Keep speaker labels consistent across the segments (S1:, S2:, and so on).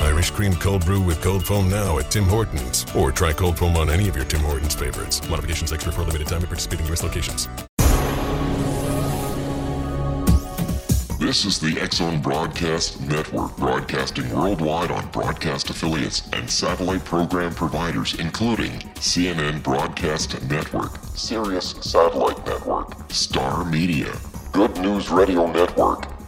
S1: Irish cream cold brew with cold foam now at Tim Hortons. Or try cold foam on any of your Tim Hortons favorites. Modifications extra for a limited time at participating U.S. locations.
S2: This is the X Zone Broadcast Network, broadcasting worldwide on broadcast affiliates and satellite program providers, including CNN Broadcast Network, Sirius Satellite Network, Star Media, Good News Radio Network,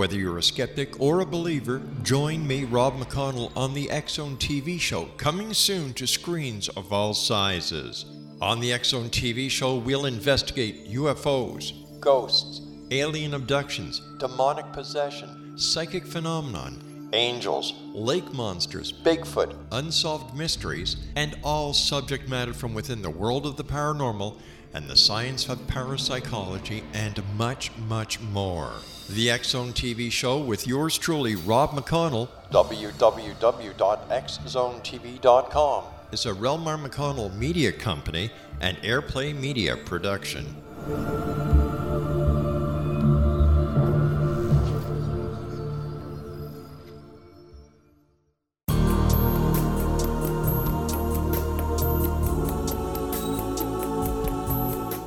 S3: Whether you're a skeptic or a believer, join me, Rob McConnell, on the Zone TV show, coming soon to screens of all sizes. On the Zone TV show, we'll investigate UFOs, ghosts, alien abductions, demonic possession, psychic phenomenon, angels, lake monsters, Bigfoot, unsolved mysteries, and all subject matter from within the world of the paranormal and the science of parapsychology, and much, much more. The X Zone TV show with yours truly, Rob McConnell, www.xzonetv.com, is a Relmar McConnell media company and Airplay Media production.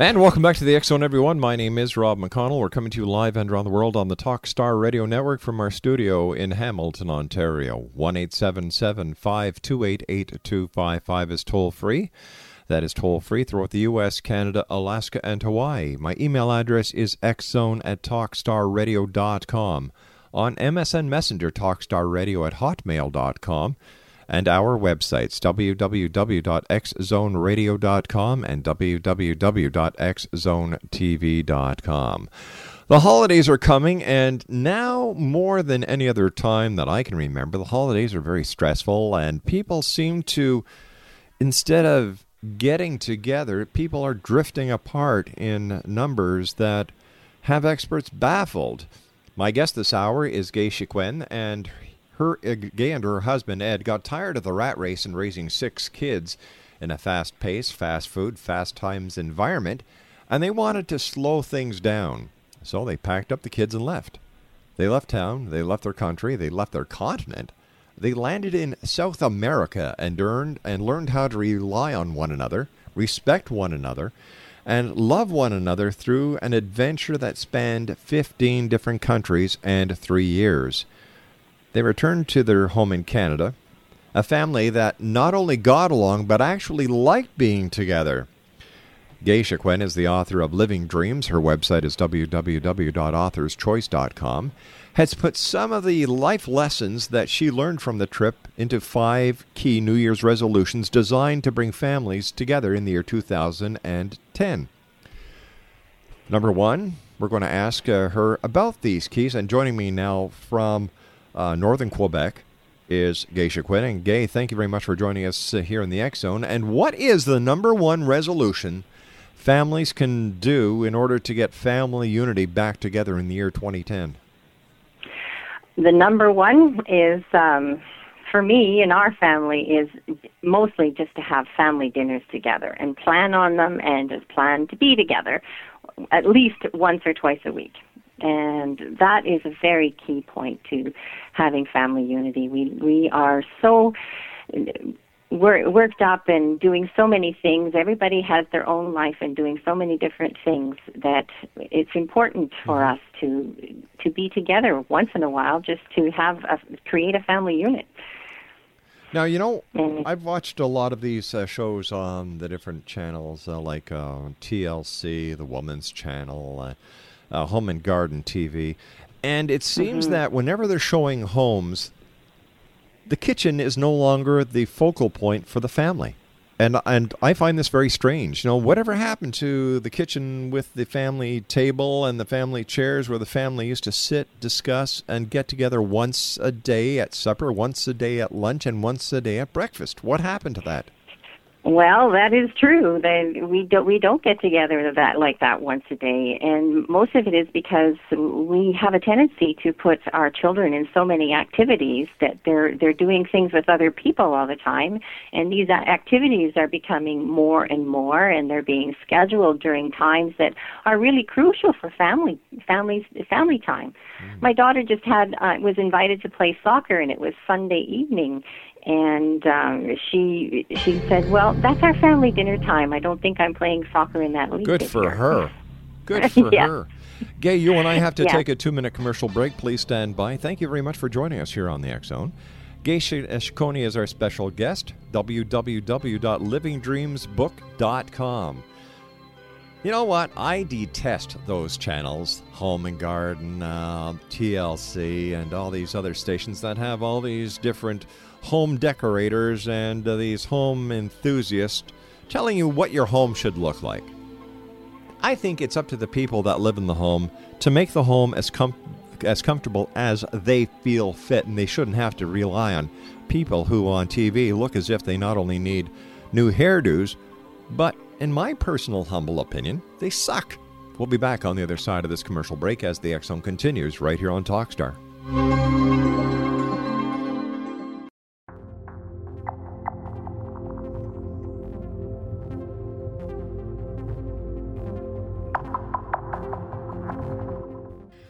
S3: And welcome back to the Zone, everyone. My name is Rob McConnell. We're coming to you live and around the world on the Talkstar Radio Network from our studio in Hamilton, Ontario. 1 528 8255 is toll free. That is toll free throughout the U.S., Canada, Alaska, and Hawaii. My email address is xzone at talkstarradio.com. On MSN Messenger, talkstarradio at hotmail.com and our websites www.xzoneradio.com and www.xzonetv.com. The holidays are coming, and now more than any other time that I can remember, the holidays are very stressful, and people seem to, instead of getting together, people are drifting apart in numbers that have experts baffled. My guest this hour is Gay Chicoine, and her uh, Gay and her husband Ed got tired of the rat race and raising six kids in a fast-paced, fast food, fast times environment, and they wanted to slow things down. So they packed up the kids and left. They left town, they left their country, they left their continent. They landed in South America and earned and learned how to rely on one another, respect one another, and love one another through an adventure that spanned 15 different countries and 3 years. They returned to their home in Canada, a family that not only got along but actually liked being together. Geisha Quinn is the author of Living Dreams. Her website is www.authorschoice.com. Has put some of the life lessons that she learned from the trip into five key New Year's resolutions designed to bring families together in the year 2010. Number one, we're going to ask uh, her about these keys. And joining me now from uh, northern Quebec is Gay Chicoine. And Gay, thank you very much for joining us uh, here in the X Zone. And what is the number one resolution families can do in order to get family unity back together in the year 2010?
S4: The number one is, um, for me and our family, is mostly just to have family dinners together and plan on them and just plan to be together at least once or twice a week. And that is a very key point to having family unity. We we are so we're worked up and doing so many things. Everybody has their own life and doing so many different things that it's important for mm-hmm. us to to be together once in a while, just to have a create a family unit.
S3: Now you know and, I've watched a lot of these uh, shows on the different channels, uh, like uh, TLC, the Woman's Channel. Uh, Home and Garden TV. And it seems mm-hmm. that whenever they're showing homes, the kitchen is no longer the focal point for the family. And, and I find this very strange. You know, whatever happened to the kitchen with the family table and the family chairs where the family used to sit, discuss, and get together once a day at supper, once a day at lunch, and once a day at breakfast? What happened to that?
S4: Well, that is true. That we don't we don't get together that like that once a day, and most of it is because we have a tendency to put our children in so many activities that they're they're doing things with other people all the time, and these activities are becoming more and more, and they're being scheduled during times that are really crucial for family families family time. Mm. My daughter just had uh, was invited to play soccer, and it was Sunday evening, and um, she she said, "Well, that's our family dinner time. I don't think I'm playing soccer in that league."
S3: Good for
S4: year.
S3: her. Good for
S4: yeah.
S3: her. Gay, you and I have to
S4: yeah.
S3: take a two-minute commercial break. Please stand by. Thank you very much for joining us here on the X Zone. Gay Eshkoni is our special guest. www.livingdreamsbook.com. You know what? I detest those channels, Home and Garden, uh, TLC, and all these other stations that have all these different home decorators and uh, these home enthusiasts telling you what your home should look like. I think it's up to the people that live in the home to make the home as com- as comfortable as they feel fit, and they shouldn't have to rely on people who on TV look as if they not only need new hairdos, but in my personal humble opinion, they suck. We'll be back on the other side of this commercial break as the Zone continues right here on Talkstar.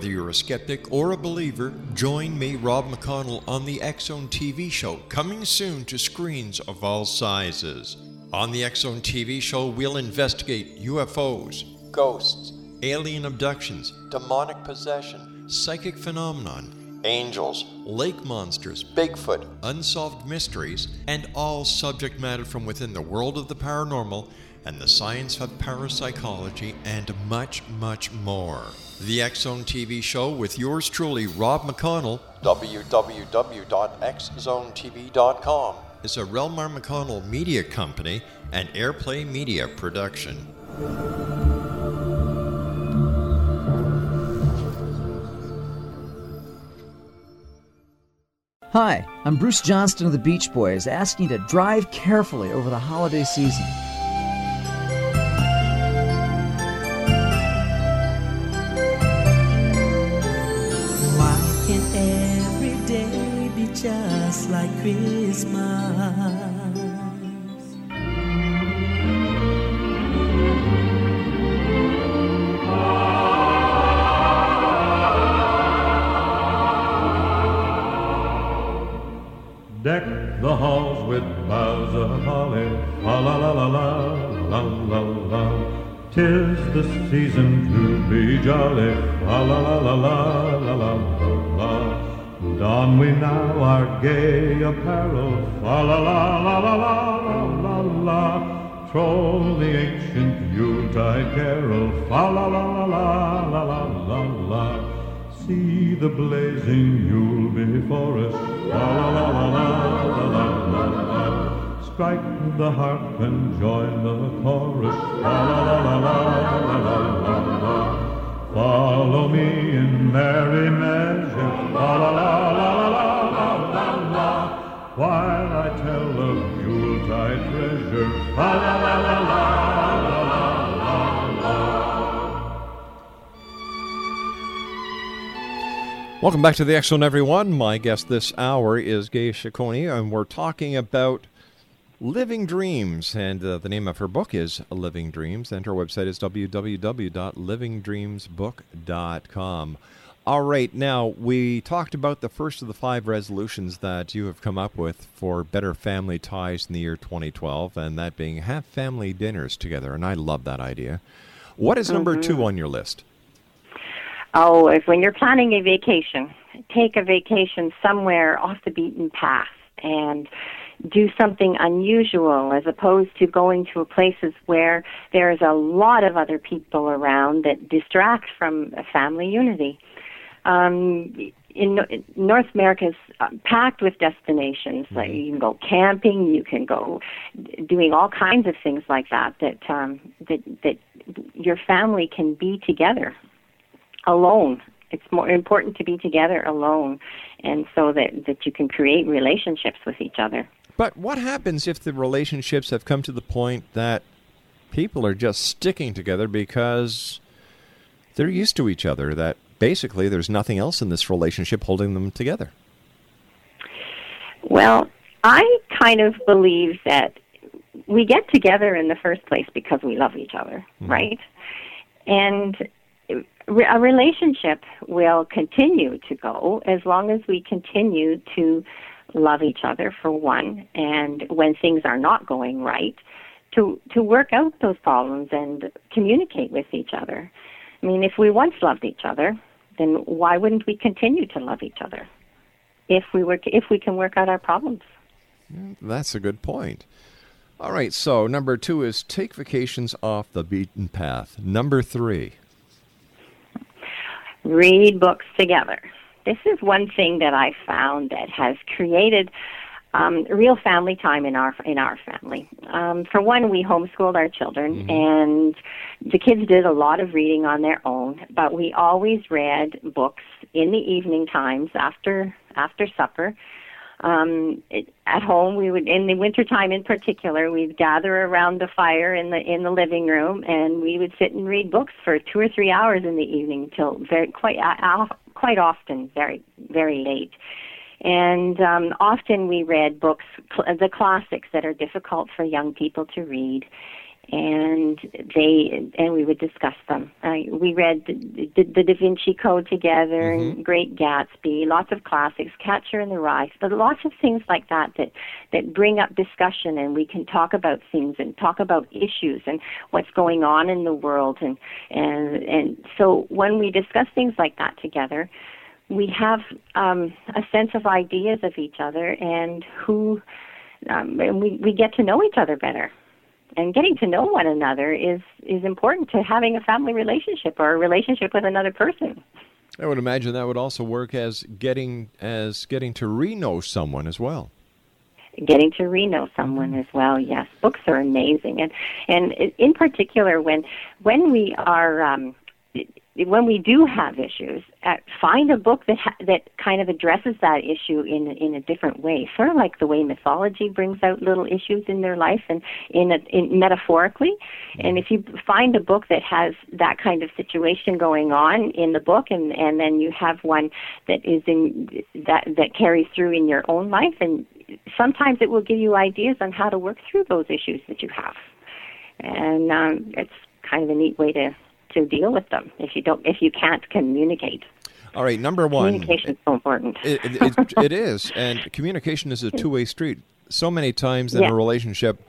S3: Whether you're a skeptic or a believer, join me, Rob McConnell, on the Zone TV show, coming soon to screens of all sizes. On the Zone TV show, we'll investigate UFOs, ghosts, alien abductions, demonic possession, psychic phenomenon, angels, lake monsters, Bigfoot, unsolved mysteries, and all subject matter from within the world of the paranormal and the science of parapsychology, and much, much more. The X Zone TV show with yours truly, Rob McConnell, www.xzonetv.com, is a Relmar McConnell media company and Airplay Media production.
S5: Hi, I'm Bruce Johnston of the Beach Boys, asking you to drive carefully over the holiday season.
S6: Christmas?
S7: Deck the halls with boughs of holly, la la la la la la la la. Tis the season to be jolly, la la la la la la la. Don we now our gay apparel, la la la la la la la la. Troll the ancient Yuletide carol, la la la la la la la la la. See the blazing Yule before us, la la la la la la la la. Strike the harp and join the chorus, la la la la la la la la. Follow me in merry measure, la la la la la la la la. While I tell of Yuletide treasure, la la la la la la la la la.
S8: Welcome back to the Zone, everyone. My guest this hour is Gay Chicoine, and we're talking about living dreams. And uh, the name of her book is Living Dreams, and her website is www.livingdreamsbook.com.
S3: All right, now we talked about the first of the five resolutions that you have come up with for better family ties in the year 2012, and that being have family dinners together. And I love that idea. What is number
S4: Mhm.
S3: two on your list?
S4: Oh, if when you're planning a vacation, take a vacation somewhere off the beaten path and do something unusual as opposed to going to places where there's a lot of other people around that distract from family unity. Um, in, in North America is uh, packed with destinations. Like you can go camping, you can go d- doing all kinds of things like that. That um, that that your family can be together alone. It's more important to be together alone, and so that that you can create relationships with each other.
S3: But what happens if the relationships have come to the point that people are just sticking together because they're used to each other? That basically there's nothing else in this relationship holding them together.
S4: Well, I kind of believe that we get together in the first place because we love each other, mm-hmm. right? And a relationship will continue to go as long as we continue to love each other for one and when things are not going right to to work out those problems and communicate with each other. I mean, if we once loved each other, then why wouldn't we continue to love each other? If we were if we can work out our problems.
S3: That's a good point. All right, so number two is take vacations off the beaten path. Number three.
S4: read books together. This is one thing that I found that has created um, real family time in our in our family. Um, for one, we homeschooled our children, and the kids did a lot of reading on their own. But we always read books in the evening times after after supper. Um, it, at home, we would in the wintertime in particular, we'd gather around the fire in the in the living room, and we would sit and read books for two or three hours in the evening till very quite uh, quite often very very late. And um, often we read books, cl- the classics that are difficult for young people to read, and they and we would discuss them. Uh, we read the, the, the Da Vinci Code together, and Great Gatsby, lots of classics, Catcher in the Rye, but lots of things like that that that bring up discussion, and we can talk about things and talk about issues and what's going on in the world, and and and so when we discuss things like that together we have um, a sense of ideas of each other and who um, and we, we get to know each other better and getting to know one another is is important to having a family relationship or a relationship with another person.
S3: I would imagine that would also work as getting as getting to re-know someone as well.
S4: getting to re-know someone as well yes. Books are amazing. And and in particular when when we are um, when we do have issues, uh, find a book that ha- that kind of addresses that issue in in a different way. Sort of like the way mythology brings out little issues in their life and in, a, in metaphorically. And if you find a book that has that kind of situation going on in the book, and and then you have one that is in that that carries through in your own life, and sometimes it will give you ideas on how to work through those issues that you have. And um, it's kind of a neat way to to deal with them if you don't if you can't communicate.
S3: All right, number one.
S4: Communication is so important.
S3: It, it, it, it is, and communication is a two-way street. So many times in
S4: Yeah.
S3: a relationship,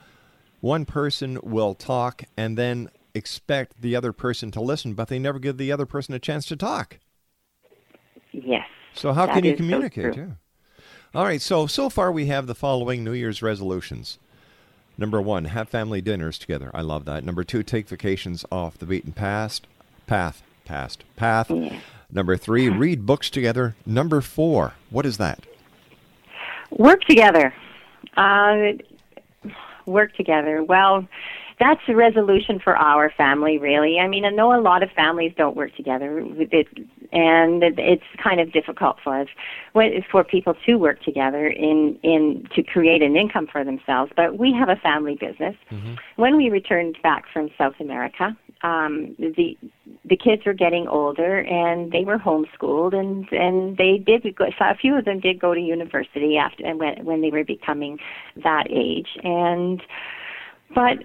S3: one person will talk and then expect the other person to listen, but they never give the other person a chance to talk.
S4: Yes.
S3: So how can you
S4: is so
S3: communicate? yeah. All right. So so far we have the following New Year's resolutions. Number one, have family dinners together. I love that. Number two, take vacations off the beaten past path. Past path.
S4: Yeah.
S3: Number three, read books together. Number four, what is that?
S4: Work together. Uh, work together. Well, that's a resolution for our family, really. I mean, I know a lot of families don't work together, it, and it, it's kind of difficult for us for people to work together in in to create an income for themselves. But we have a family business. When we returned back from South America, um, the the kids were getting older and they were homeschooled and and they did go, so a few of them did go to university after and when when they were becoming that age and but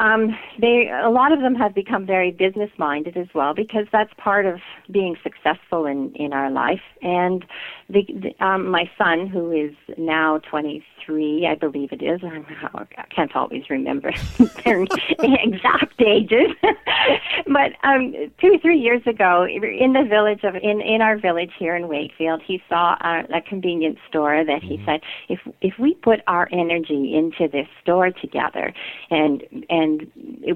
S4: um, they a lot of them have become very business minded as well because that's part of being successful in in our life. And the, the um, my son, who is now 23, I believe it is. I can't always remember their exact ages, but um, two three years ago, in the village of in in our village here in Wakefield, he saw a, a convenience store that he mm-hmm. said if if we put our energy into this store together and and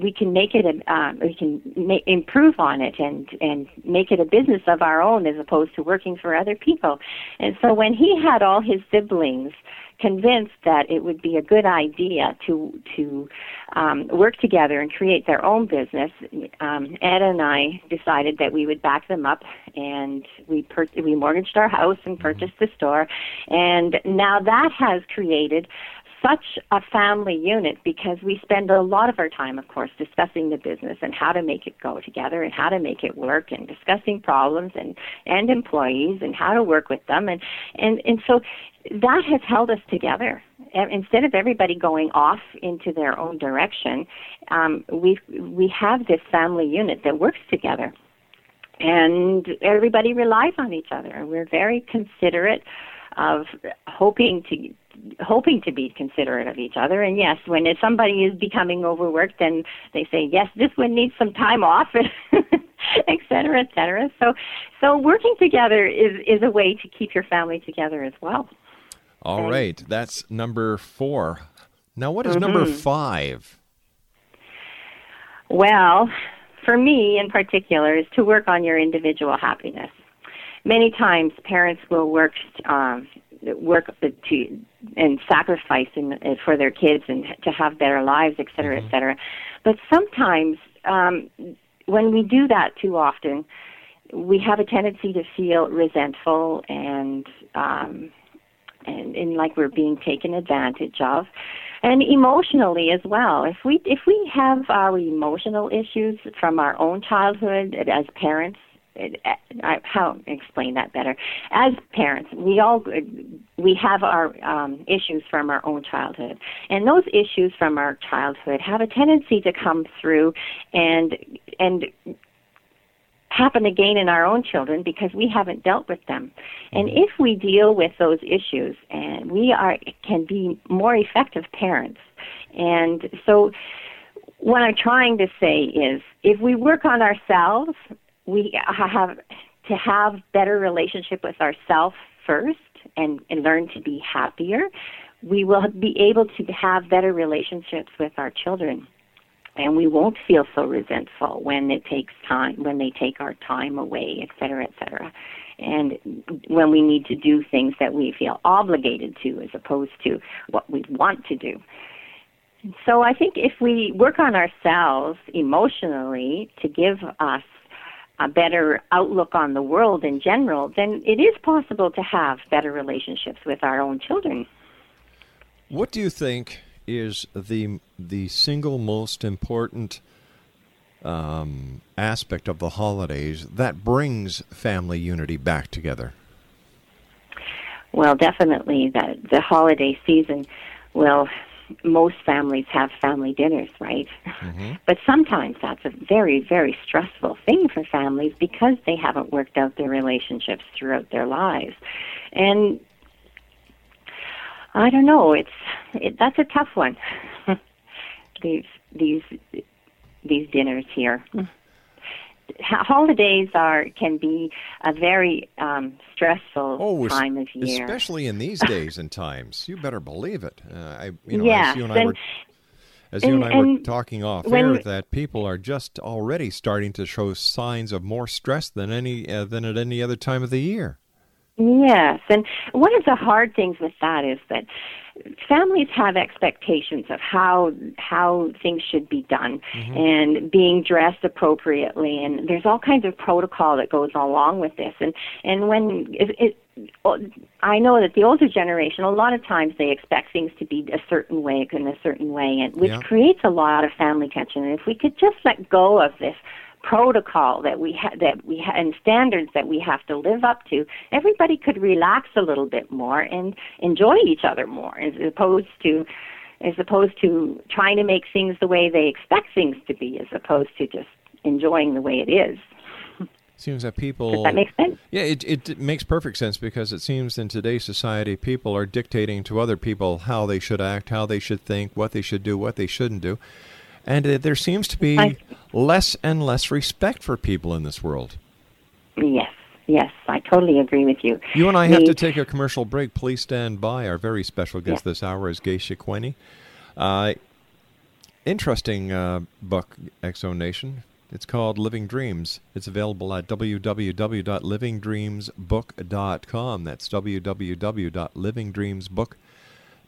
S4: we can make it a, uh, we can ma- improve on it and and make it a business of our own as opposed to working for other people. And so when he had all his siblings convinced that it would be a good idea to to um, work together and create their own business, um, Ed and I decided that we would back them up, and we per- we mortgaged our house and purchased the store, and now that has created such a family unit because we spend a lot of our time, of course, discussing the business and how to make it go together and how to make it work and discussing problems and, and employees and how to work with them. And, and, and so that has held us together. Instead of everybody going off into their own direction, um, we we have this family unit that works together, and everybody relies on each other. And we're very considerate of hoping to hoping to be considerate of each other. And yes, when somebody is becoming overworked, then they say, yes, this one needs some time off, et cetera, et cetera. So, so working together is, is a way to keep your family together as well.
S3: All right, that's number four. Now, what is mm-hmm. number five?
S4: Well, for me in particular, is to work on your individual happiness. Many times, parents will work um, work to and sacrifice in, for their kids and to have better lives, et cetera, mm-hmm. et cetera. But sometimes, um, when we do that too often, we have a tendency to feel resentful and um, and, and like we're being taken advantage of and emotionally as well if we if we have our emotional issues from our own childhood as parents I, how explain that better? As parents, we all we have our um, issues from our own childhood, and those issues from our childhood have a tendency to come through and and happen again in our own children because we haven't dealt with them. And if we deal with those issues and we are can be more effective parents. And so what I'm trying to say is if we work on ourselves, we have to have better relationship with ourselves first and, and learn to be happier. We will be able to have better relationships with our children and we won't feel so resentful when it takes time, when they take our time away, et cetera, et cetera. And when we need to do things that we feel obligated to as opposed to what we want to do. So I think if we work on ourselves emotionally to give us a better outlook on the world in general, then it is possible to have better relationships with our own children.
S3: What do you think is the the single most important um, aspect of the holidays that brings family unity back together?
S4: Well, definitely that the holiday season will most families have family dinners, right? Mm-hmm. But sometimes that's a very, very stressful thing for families because they haven't worked out their relationships throughout their lives. And I don't know. It's it, that's a tough one. these these these dinners here. Holidays are can be a very um, stressful
S3: oh,
S4: time of year,
S3: especially in these days and times. You better believe it. Uh, I, you know, yes, as you and, I were, as and, you and I were talking off when, air, that people are just already starting to show signs of more stress than any uh, than at any other time of the year.
S4: Yes, and one of the hard things with that is that families have expectations of how how things should be done mm-hmm. and being dressed appropriately and there's all kinds of protocol that goes along with this and and when it, it I know that the older generation, a lot of times they expect things to be a certain way in a certain way, and which yeah. creates a lot of family tension. And if we could just let go of this protocol that we ha- that we ha- and standards that we have to live up to, everybody could relax a little bit more and enjoy each other more, as opposed to as opposed to trying to make things the way they expect things to be, as opposed to just enjoying the way it is.
S3: Seems that people.
S4: Does that make sense?
S3: Yeah, it, it makes perfect sense because it seems in today's society, people are dictating to other people how they should act, how they should think, what they should do, what they shouldn't do. And uh, there seems to be
S4: I-
S3: less and less respect for people in this world.
S4: Yes, yes, I totally agree with you.
S3: You and I have to take a commercial break. Please stand by. Our very special guest this hour is Geisha Shikwani. Uh, interesting uh, book, Exo Nation. It's called Living Dreams. It's available at www.livingdreamsbook.com. That's www.livingdreamsbook.com.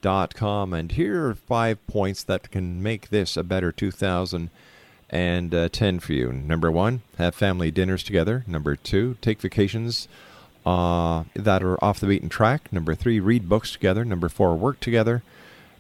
S3: And here are five points that can make this a better 2010 for you. Number one, have family dinners together. Number two, take vacations uh, that are off the beaten track. Number three, read books together. Number four, work together.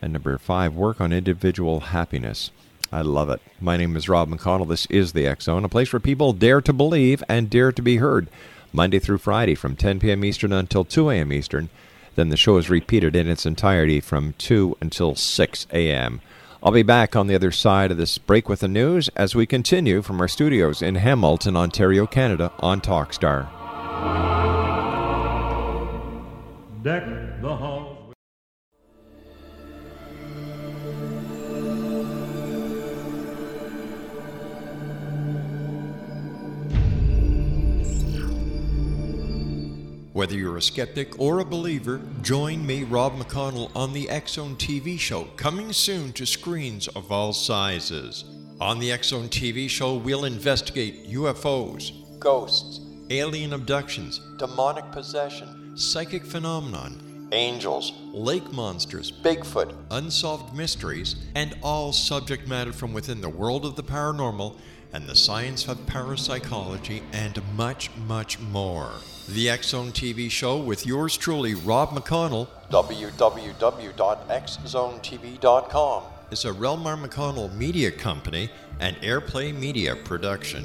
S3: And number five, work on individual happiness. I love it. My name is Rob McConnell. This is the X Zone, a place where people dare to believe and dare to be heard. Monday through Friday from 10 p.m. Eastern until 2 a.m. Eastern. Then the show is repeated in its entirety from 2 until 6 a.m. I'll be back on the other side of this break with the news as we continue from our studios in Hamilton, Ontario, Canada on Talkstar.
S9: Deck the halls.
S10: Whether you're a skeptic or a believer, join me, Rob McConnell, on the X Zone TV show, coming soon to screens of all sizes. On the X Zone TV show, we'll investigate UFOs, ghosts, alien abductions, demonic possession, psychic phenomenon, angels, lake monsters, Bigfoot, unsolved mysteries, and all subject matter from within the world of the paranormal and the science of parapsychology, and much, much more. The X Zone TV show with yours truly, Rob McConnell, www.xzonetv.com, is a Relmar McConnell media company and Airplay Media production.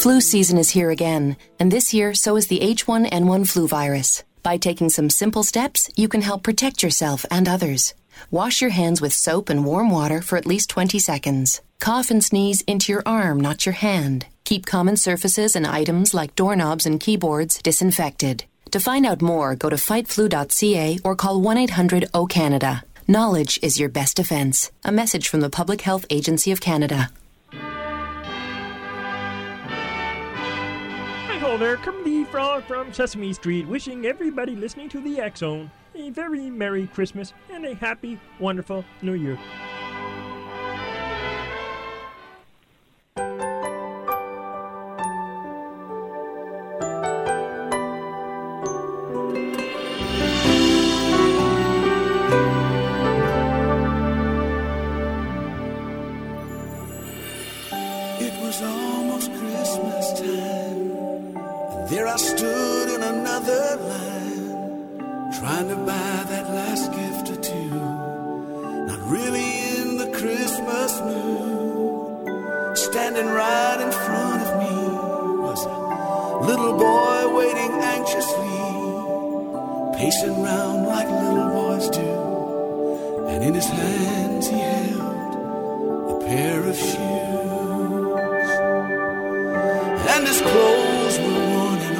S11: Flu season is here again, and this year so is the H1N1 flu virus. By taking some simple steps, you can help protect yourself and others. Wash your hands with soap and warm water for at least 20 seconds. Cough and sneeze into your arm, not your hand. Keep common surfaces and items like doorknobs and keyboards disinfected. To find out more, go to fightflu.ca or call 1 800 O Canada. Knowledge is your best defense. A message from the Public Health Agency of Canada.
S12: There, Kermit the Frog from Sesame Street, wishing everybody listening to the X Zone a very Merry Christmas and a happy, wonderful New Year.
S13: Pacing round like little boys do. And in his hands he held a pair of shoes. And his clothes were worn and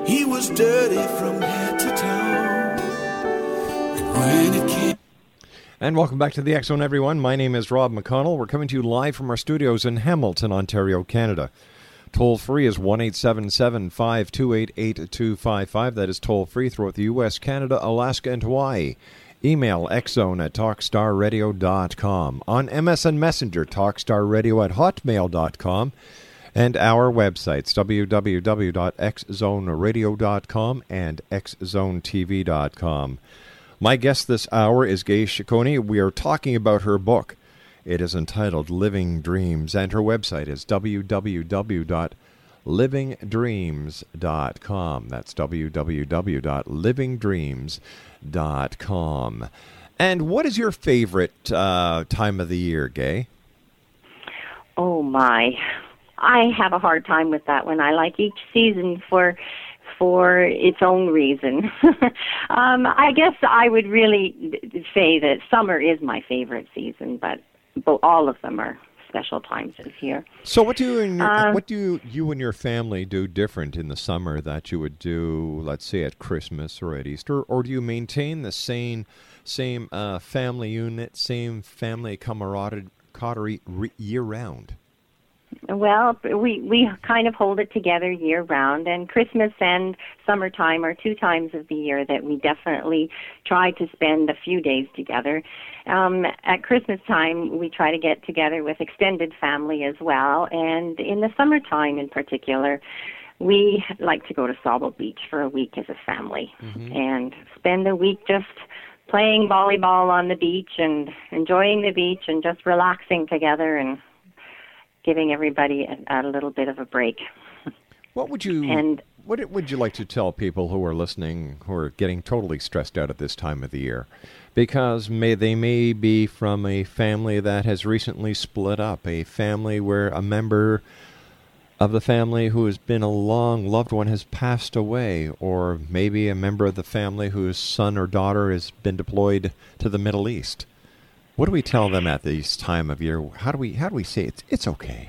S13: old. He was dirty from head to toe. And when it came
S3: And welcome back to the X Zone, everyone. My name is Rob McConnell. We're coming to you live from our studios in Hamilton, Ontario, Canada. Toll free is 1 877 528 8255. That is toll free throughout the U.S., Canada, Alaska, and Hawaii. Email xzone at talkstarradio.com. On MSN Messenger, talkstarradio at hotmail.com. And our websites, www.xzoneradio.com and xzonetv.com. My guest this hour is Gay Chicoine. We are talking about her book. It is entitled Living Dreams, and her website is www.livingdreams.com. That's www.livingdreams.com. And what is your favorite uh, time of the year, Gay?
S4: Oh my. I have a hard time with that one. I like each season for for its own reason. um, I guess I would really say that summer is my favorite season, but, but all of them are special times this year.
S3: So, what do you and your,
S4: Uh,
S3: what do you, you and your family do different in the summer that you would do, let's say, at Christmas or at Easter, or do you maintain the same same uh, family unit, same family camaraderie year round?
S4: Well, we we kind of hold it together year round, and Christmas and summertime are two times of the year that we definitely try to spend a few days together. Um, at Christmas time, we try to get together with extended family as well, and in the summertime, in particular, we like to go to Sauble Beach for a week as a family and spend a week just playing volleyball on the beach and enjoying the beach and just relaxing together and giving everybody a, a little bit of a break.
S3: What would you
S4: And-
S3: what would you like to tell people who are listening who are getting totally stressed out at this time of the year? Because may they may be from a family that has recently split up, a family where a member of the family who has been a long loved one has passed away, or maybe a member of the family whose son or daughter has been deployed to the Middle East. What do we tell them at this time of year? How do we how do we say it's it's okay?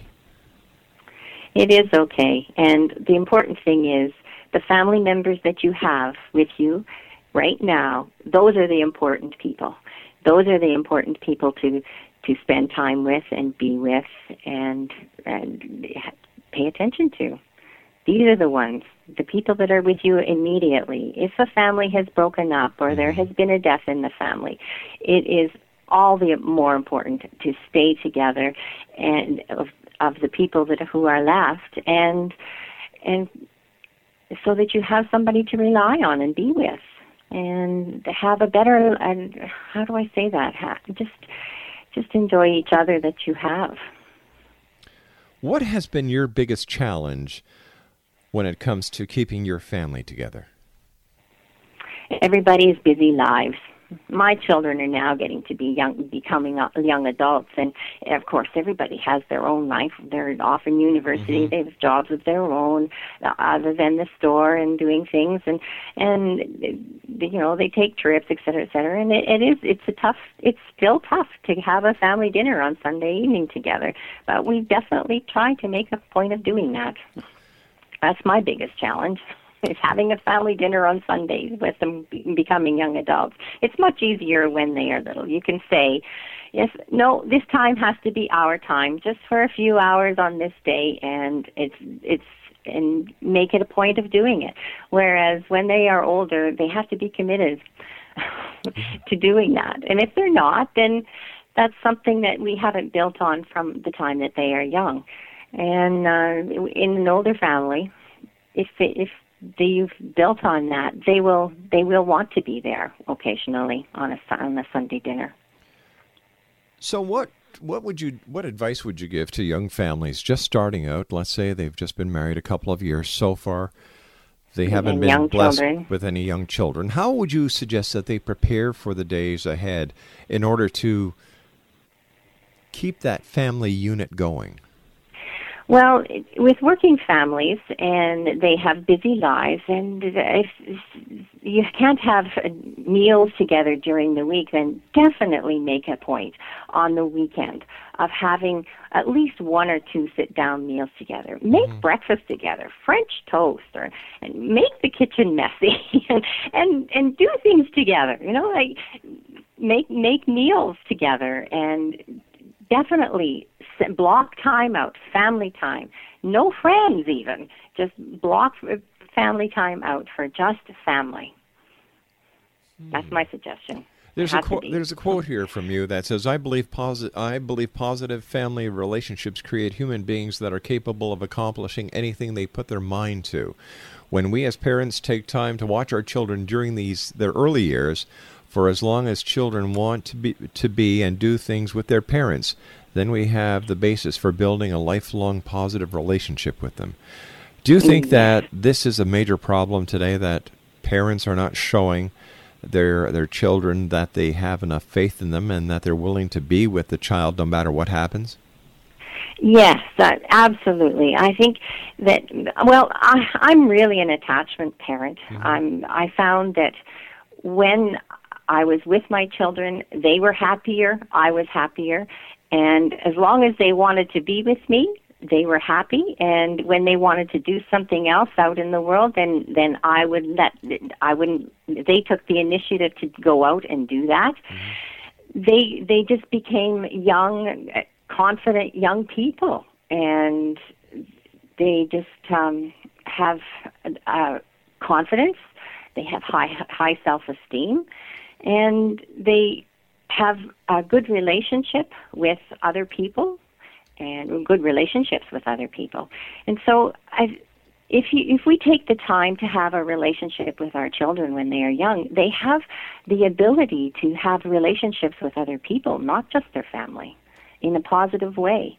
S4: It is okay. And the important thing is the family members that you have with you right now, those are the important people. Those are the important people to to spend time with and be with and and pay attention to. These are the ones, the people that are with you immediately. If a family has broken up or there mm-hmm. has been a death in the family, it is all the more important to stay together and of, of the people that who are left and and so that you have somebody to rely on and be with and have a better and how do I say that? Just just enjoy each other that you have.
S3: What has been your biggest challenge when it comes to keeping your family together?
S4: everybody's busy lives my children are now getting to be young, becoming uh, young adults, and of course, everybody has their own life. They're off in university; mm-hmm. they have jobs of their own, uh, other than the store and doing things, and and you know they take trips, et cetera, et cetera. And it, it is it's a tough, it's still tough to have a family dinner on Sunday evening together, but we definitely try to make a point of doing that. That's my biggest challenge is having a family dinner on Sundays with them becoming young adults. It's much easier when they are little. You can say, yes, no, this time has to be our time, just for a few hours on this day, and it's it's and make it a point of doing it. Whereas when they are older, they have to be committed to doing that. And if they're not, then that's something that we haven't built on from the time that they are young. And uh, in an older family, if if they've built on that, they will they will want to be there occasionally on a on a Sunday dinner.
S3: So what what would you what advice would you give to young families just starting out? Let's say they've just been married a couple of years so far. They haven't been blessed children. with any young children. How would you suggest that they prepare for the days ahead in order to keep that family unit going?
S4: Well, with working families and they have busy lives, and if you can't have meals together during the week, then definitely make a point on the weekend of having at least one or two sit down meals together. Make mm-hmm. breakfast together, French toast, or and make the kitchen messy, and and and do things together. You know, like make make meals together and definitely block time out, family time. No friends even. Just block uh, family time out for just family. That's hmm. my suggestion.
S3: There's a quote. There's a quote here from you that says, "I believe posi- I believe positive family relationships create human beings that are capable of accomplishing anything they put their mind to. When we as parents take time to watch our children during these their early years, for as long as children want to be to be and do things with their parents, then we have the basis for building a lifelong positive relationship with them. Do you think that this is a major problem today that parents are not showing their their children that they have enough faith in them and that they're willing to be with the child no matter what happens?
S4: Yes, uh, absolutely. I think that well, I, I'm really an attachment parent. Mm-hmm. I'm I found that when I was with my children, they were happier, I was happier, and as long as they wanted to be with me, they were happy. And when they wanted to do something else out in the world, then then I would let I wouldn't. They took the initiative to go out and do that. Mm-hmm. They they just became young, confident young people, and they just um, have uh, confidence. They have high high self esteem, and they have a good relationship with other people and good relationships with other people. And so I if you if we take the time to have a relationship with our children when they are young, they have the ability to have relationships with other people, not just their family, in a positive way.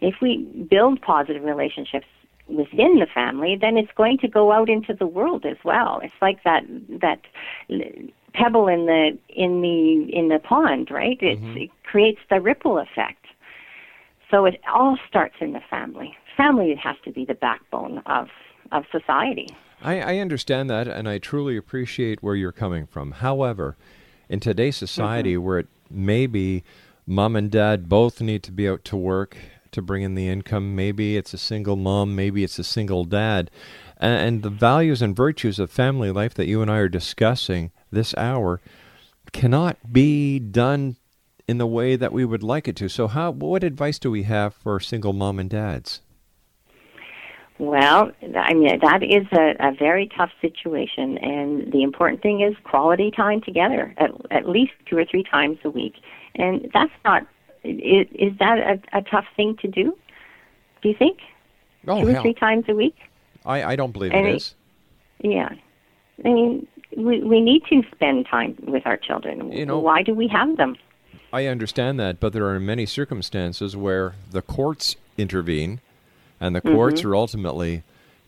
S4: If we build positive relationships within the family, then it's going to go out into the world as well. It's like that that pebble in the in the in the pond, right? It, mm-hmm. it creates the ripple effect. So it all starts in the family. Family has to be the backbone of of society.
S3: I, I understand that, and I truly appreciate where you're coming from. However, in today's society, mm-hmm. where it maybe mom and dad both need to be out to work to bring in the income, maybe it's a single mom, maybe it's a single dad, and, the values and virtues of family life that you and I are discussing this hour cannot be done in the way that we would like it to. So, how what advice do we have for single mom and dads?
S4: Well, I mean that is a, a very tough situation, and the important thing is quality time together, at, at least two or three times a week. And that's not is, is that a, a tough thing to do? Do you think
S3: oh,
S4: two
S3: hell.
S4: or three times a week?
S3: I I don't believe and it is.
S4: Yeah, I mean we, we need to spend time with our children. You know, why do we have them?
S3: I understand that, but there are many circumstances where the courts intervene, and the courts mm-hmm. are ultimately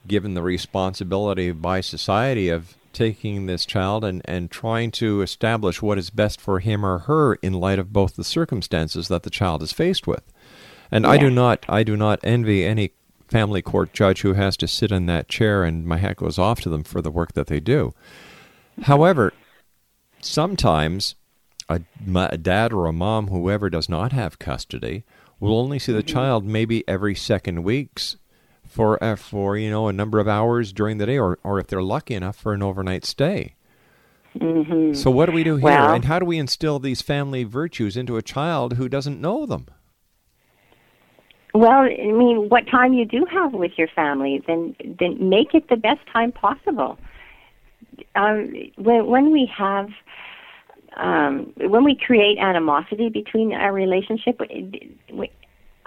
S3: given the responsibility by society of taking this child and, and trying to establish what is best for him or her in light of both the circumstances that the child is faced with. And I do not I do not envy any family court judge who has to sit in that chair and my hat goes off to them for the work that they do. However, sometimes a, a dad or a mom, whoever does not have custody, will only see the
S4: Mm-hmm.
S3: child maybe every second weeks for uh, for you know a number of hours during the day, or or if they're lucky enough for an overnight stay.
S4: hmm
S3: So what do we do here,
S4: Well-
S3: and how do we instill these family virtues into a child who doesn't know them?
S4: Well, I mean, what time you do have with your family, then then make it the best time possible. Um, when when we have um, when we create animosity between a relationship, we-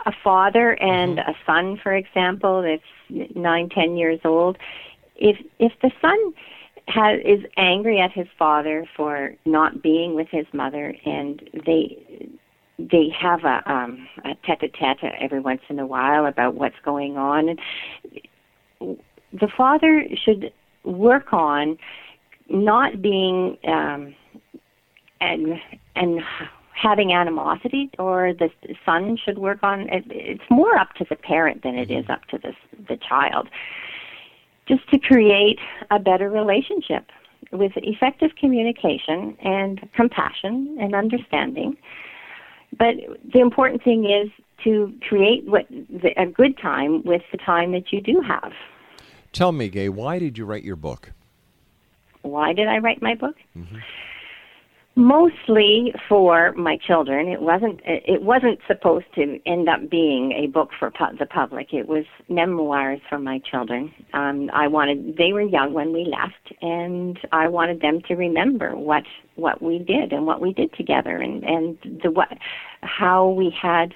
S4: a father and a son, for example, that's nine, ten years old, if if the son has is angry at his father for not being with his mother, and they they have a um a tete-a-tete every once in a while about what's going on. And the father should work on not being um and and having animosity or the son should work on it, it's more up to the parent than it is up to the the child. Just to create a better relationship with effective communication and compassion and understanding but the important thing is to create what the, a good time with the time that you do have.
S3: Tell me, Gay, why did you write your book?
S4: Why did I write my book? Mm-hmm. Mostly for my children. It wasn't. It wasn't supposed to end up being a book for pu- the public. It was memoirs for my children. Um, I wanted. They were young when we left, and I wanted them to remember what what we did and what we did together, and and the what how we had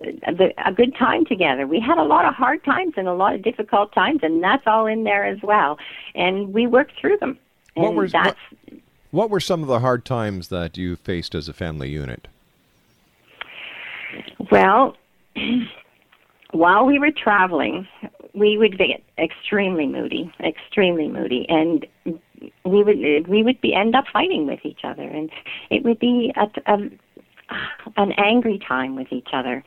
S4: the, a good time together. We had a lot of hard times and a lot of difficult times, and that's all in there as well. And we worked through them. And
S3: What were-
S4: that's
S3: What were some of the hard times that you faced as a family unit?
S4: Well, while we were traveling, we would get extremely moody, extremely moody, and we would we would be end up fighting with each other, and it would be a, a, an angry time with each other.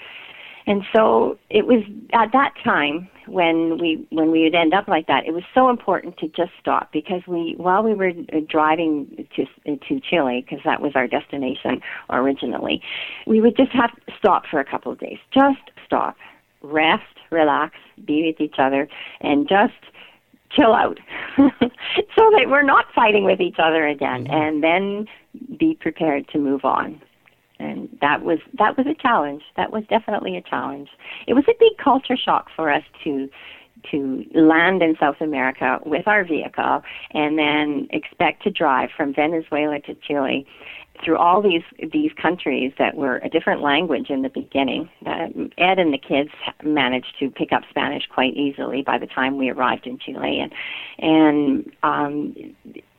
S4: And so it was at that time when we when we would end up like that. It was so important to just stop because we while we were uh, driving to to Chile because that was our destination originally, we would just have to stop for a couple of days. Just stop, rest, relax, be with each other, and just chill out so that we're not fighting with each other again mm-hmm. and then be prepared to move on and that was that was a challenge. That was definitely a challenge. It was a big culture shock for us to to land in South America with our vehicle and then expect to drive from Venezuela to Chile through all these these countries that were a different language in the beginning. Uh, Ed and the kids managed to pick up Spanish quite easily by the time we arrived in Chile, and and um,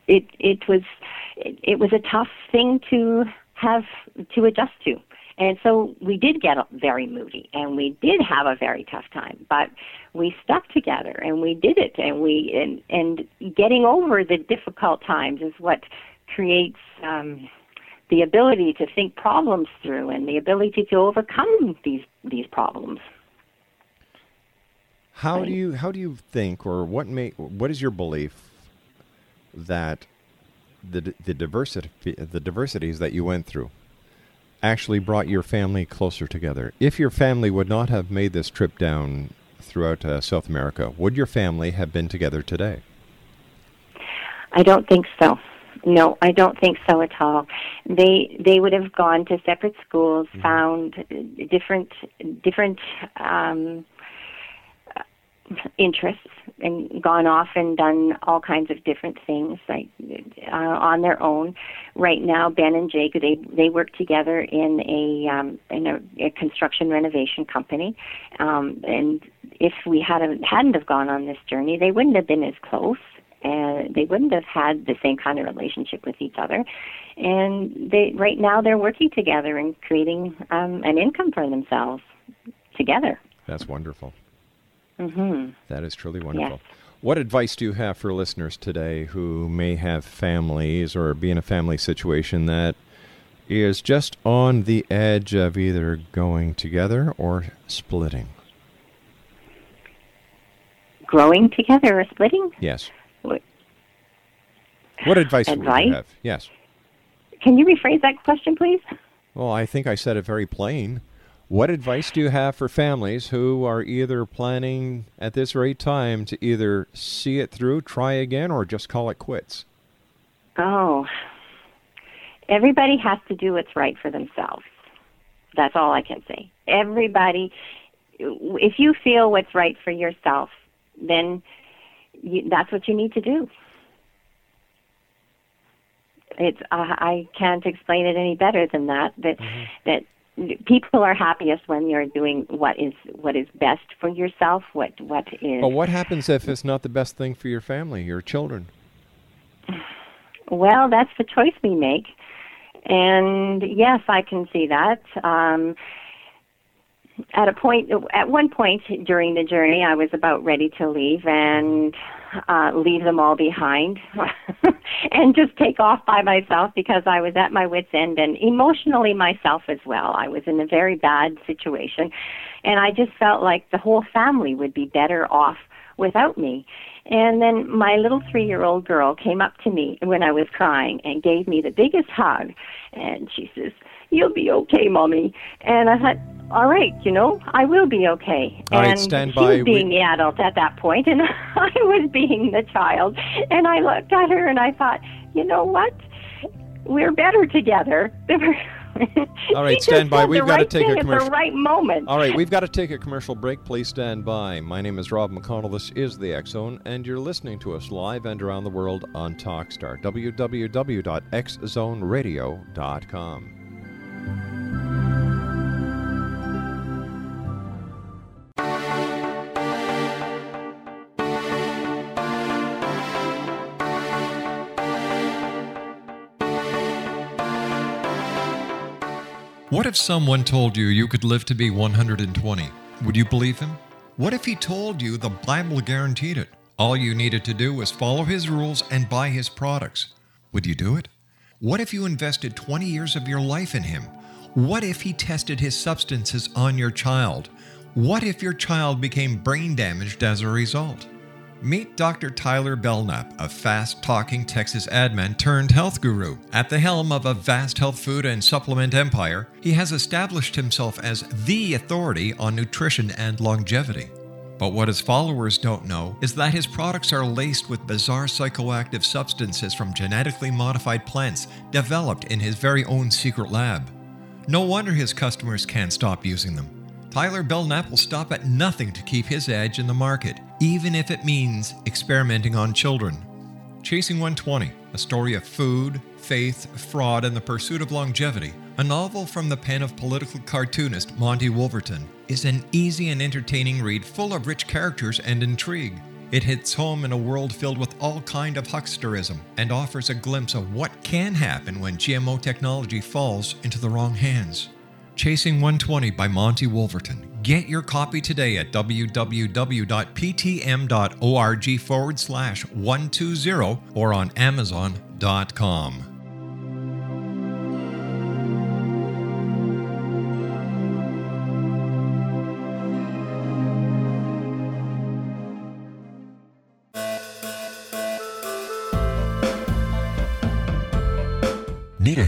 S4: it it was it, it was a tough thing to have to adjust to. And so we did get very moody and we did have a very tough time, but we stuck together and we did it and we and and getting over the difficult times is what creates um the ability to think problems through and the ability to overcome these these problems.
S3: How do you how do you think, or what may what is your belief that the the diversity the diversities that you went through actually brought your family closer together? If your family would not have made this trip down throughout uh, South America, would your family have been together today?
S4: I don't think so. No, I don't think so at all. They they would have gone to separate schools, found uh, different different um, interests, and gone off and done all kinds of different things like uh, on their own. Right now, Ben and Jake they they work together in a um, in a, a construction renovation company, um, and if we hadn't hadn't have gone on this journey, they wouldn't have been as close and they wouldn't have had the same kind of relationship with each other. And they right now they're working together and creating um, an income for themselves together.
S3: That's wonderful.
S4: Hmm
S3: That is truly wonderful.
S14: What advice do you have for listeners today who may have families or be in a family situation that is just on the edge of either going together or splitting?
S4: Growing together or splitting?
S14: Yes.
S4: What,
S14: What advice, would
S4: Advice?
S14: you have? Yes.
S4: can you rephrase that question, please?
S14: Well, I think I said it very plain. What advice do you have for families who are either planning at this very time to either see it through, try again, or just call it quits?
S4: Oh, everybody has to do what's right for themselves. That's all I can say. Everybody, if you feel what's right for yourself, then you, that's what you need to do. It's uh, I can't explain it any better than that. That that people are happiest when you're doing what is what is best for yourself. What what is
S14: But what happens if it's not the best thing for your family, your children?
S4: Well, that's the choice we make. And yes, I can see that. Um, at a point, at one point during the journey, I was about ready to leave and uh, leave them all behind and just take off by myself because I was at my wits' end and emotionally myself as well. I was in a very bad situation, and I just felt like the whole family would be better off without me. And then my little three year old girl came up to me when I was crying and gave me the biggest hug. And she says, You'll be okay, Mommy. And I thought, All right, you know, I will be okay.
S14: All right,
S4: and
S14: stand
S4: she
S14: by.
S4: was being the adult at that point, and I was being the child. And I looked at her and I thought, You know what? We're better together.
S14: All right, stand by. We've got to take a commercial.
S4: the right moment.
S14: All right, we've got to take a commercial break. Please stand by. My name is Rob McConnell. This is the X Zone, and you're listening to us live and around the world on Talkstar. www.xzoneradio.com.
S3: What if someone told you you could live to be 120? Would you believe him? What if he told you the Bible guaranteed it? All you needed to do was follow his rules and buy his products. Would you do it? What if you invested 20 years of your life in him? What if he tested his substances on your child? What if your child became brain damaged as a result? Meet Dr. Tyler Belknap, a fast talking Texas admin turned health guru. At the helm of a vast health food and supplement empire, he has established himself as the authority on nutrition and longevity. But what his followers don't know is that his products are laced with bizarre psychoactive substances from genetically modified plants developed in his very own secret lab. No wonder his customers can't stop using them. Tyler Belknap will stop at nothing to keep his edge in the market, even if it means experimenting on children. Chasing 120, a story of food, faith, fraud, and the pursuit of longevity, a novel from the pen of political cartoonist Monte Wolverton, is an easy and entertaining read full of rich characters and intrigue. It hits home in a world filled with all kind of hucksterism and offers a glimpse of what can happen when GMO technology falls into the wrong hands. Chasing 120 by Monte Wolverton. Get your copy today at www.ptm.org forward slash 120 or on amazon.com.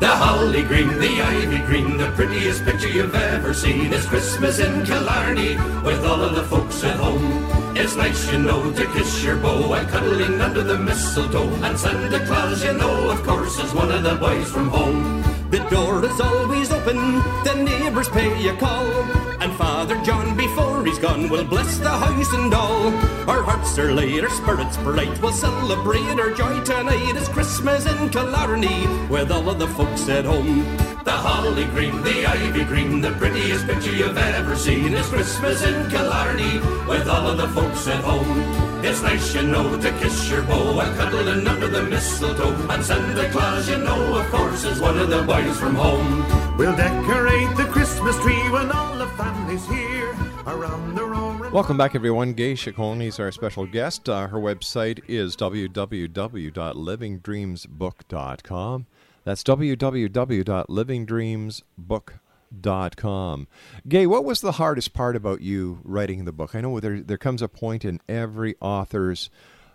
S15: The holly green, the ivy green, the prettiest picture you've ever seen. It's Christmas in Killarney with all of the folks at home. It's nice, you know, to kiss your beau and cuddling under the mistletoe. And Santa Claus, you know, of course, is one of the boys from home. The door is always open, the neighbours pay a call. Father John, before he's gone, will bless the house and all. Our hearts are light, our spirits bright, we'll celebrate our joy tonight. It's Christmas in Killarney with all of the folks at home. The holly green, the ivy green, the prettiest picture you've ever seen. is Christmas in Killarney with all of the folks at home. It's nice, you know, to kiss your beau and cuddling under the mistletoe. And Santa Claus, you know, of course, is one of the boys from home.
S16: We'll decorate the Christmas tree when all the family's here around the room.
S3: Welcome back, everyone. Gay Chicoine is our special guest. Uh, her website is www.livingdreamsbook.com. That's www.livingdreamsbook.com. Gay, what was the hardest part about you writing the book? I know there there comes a point in every author's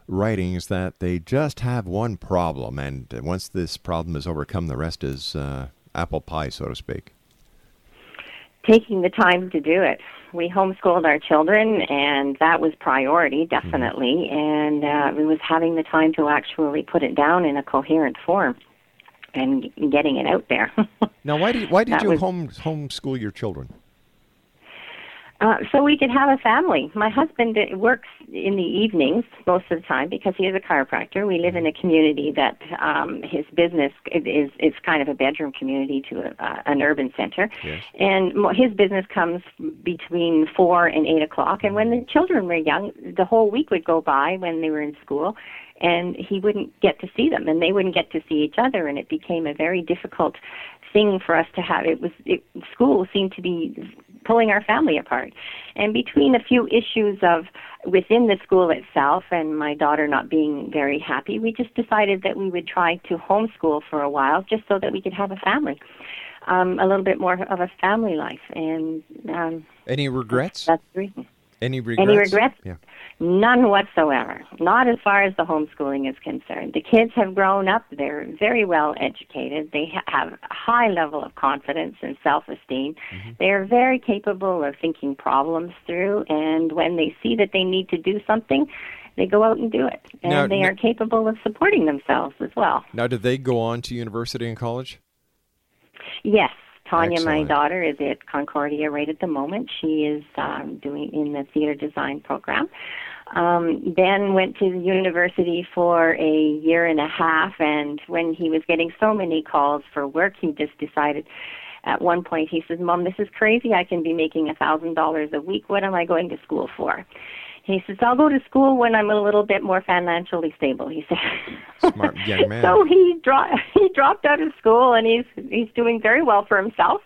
S3: writings that they just have one problem, and once this problem is overcome, the rest is uh, apple pie, so to speak.
S4: Taking the time to do it. We homeschooled our children, and that was priority, definitely. And uh, it was having the time to actually put it down in a coherent form and getting it out there.
S3: Now, why did why did
S4: That
S3: you
S4: was-
S3: home homeschool your children?
S4: Uh, so we could have a family. My husband uh, works in the evenings most of the time because he is a chiropractor. We live in a community that um, his business is is kind of a bedroom community to a, uh, an urban center,
S5: Yes.
S4: and his business comes between four and eight o'clock. And when the children were young, the whole week would go by when they were in school, and he wouldn't get to see them, and they wouldn't get to see each other, and it became a very difficult thing for us to have. It was it, school seemed to be pulling our family apart, and between a few issues of within the school itself and my daughter not being very happy, we just decided that we would try to homeschool for a while, just so that we could have a family, um, a little bit more of a family life, and um,
S3: Any regrets?
S4: that's the reason.
S3: Any regrets?
S4: Any regrets?
S3: Yeah.
S4: None whatsoever. Not as far as the homeschooling is concerned. The kids have grown up. They're very well educated. They ha- have a high level of confidence and self-esteem.
S3: Mm-hmm.
S4: They are very capable of thinking problems through, and when they see that they need to do something, they go out and do it. And
S3: Now-
S4: they
S3: now-
S4: are capable of supporting themselves as well.
S3: Now, did they go on to university and college?
S4: Yes, Tanya, my daughter, is at Concordia right at the moment. She is um, doing in the theater design program. Um, ben went to the university for a year and a half, and when he was getting so many calls for work, he just decided. At one point, he says, "Mom, this is crazy. I can be making a thousand dollars a week. What am I going to school for?" He says, "I'll go to school when I'm a little bit more financially stable." He said.
S3: Smart young man.
S4: So he dro- he dropped out of school and he's he's doing very well for himself.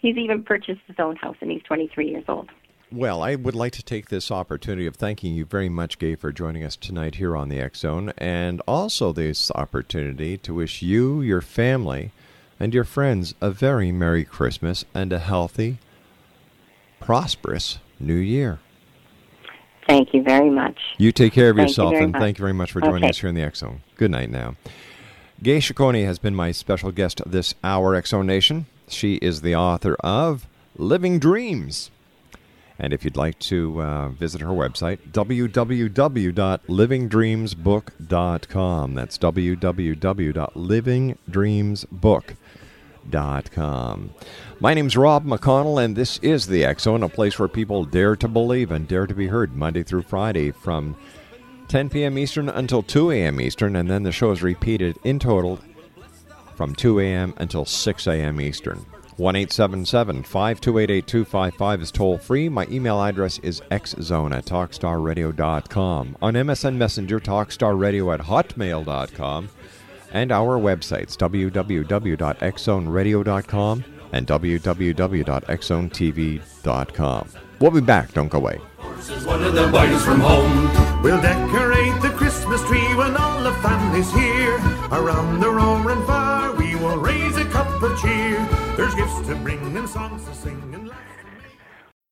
S4: He's even purchased his own house and he's 23 years old.
S3: Well, I would like to take this opportunity of thanking you very much, Gay, for joining us tonight here on the X Zone, and also this opportunity to wish you, your family, and your friends a very Merry Christmas and a healthy, prosperous New Year.
S4: Thank you very much.
S3: You take care of
S4: Thank
S3: yourself,
S4: very
S3: and
S4: much.
S3: thank you very much for joining
S4: Okay.
S3: us here in the Zone. Good night now. Gay Chicoine has been my special guest this hour, Zone Nation. She is the author of Living Dreams. And if you'd like to uh, visit her website, www.livingdreamsbook.com. That's www.livingdreamsbook.com. timhortonstv.com. My name's Rob McConnell, and this is the X Zone, a place where people dare to believe and dare to be heard Monday through Friday from 10 p.m. Eastern until 2 a.m. Eastern, and then the show is repeated in total from 2 a.m. until 6 a.m. Eastern. 1 877 528 8255 is toll free. My email address is xzone at talkstarradio.com. On MSN Messenger, talkstarradio at hotmail.com. And our websites, www.xzoneradio.com and www.xzonetv.com. We'll be back. Don't go away.
S15: One of the boys from home.
S16: We'll decorate the Christmas tree when all the family's here. Around the roaring fire, we will raise a cup of cheer. There's gifts to bring and songs to sing.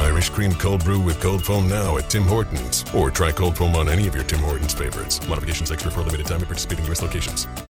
S1: Irish cream cold brew with cold foam now at Tim Hortons. Or try cold foam on any of your Tim Hortons favorites. Modifications extra for a limited time at participating U.S. locations.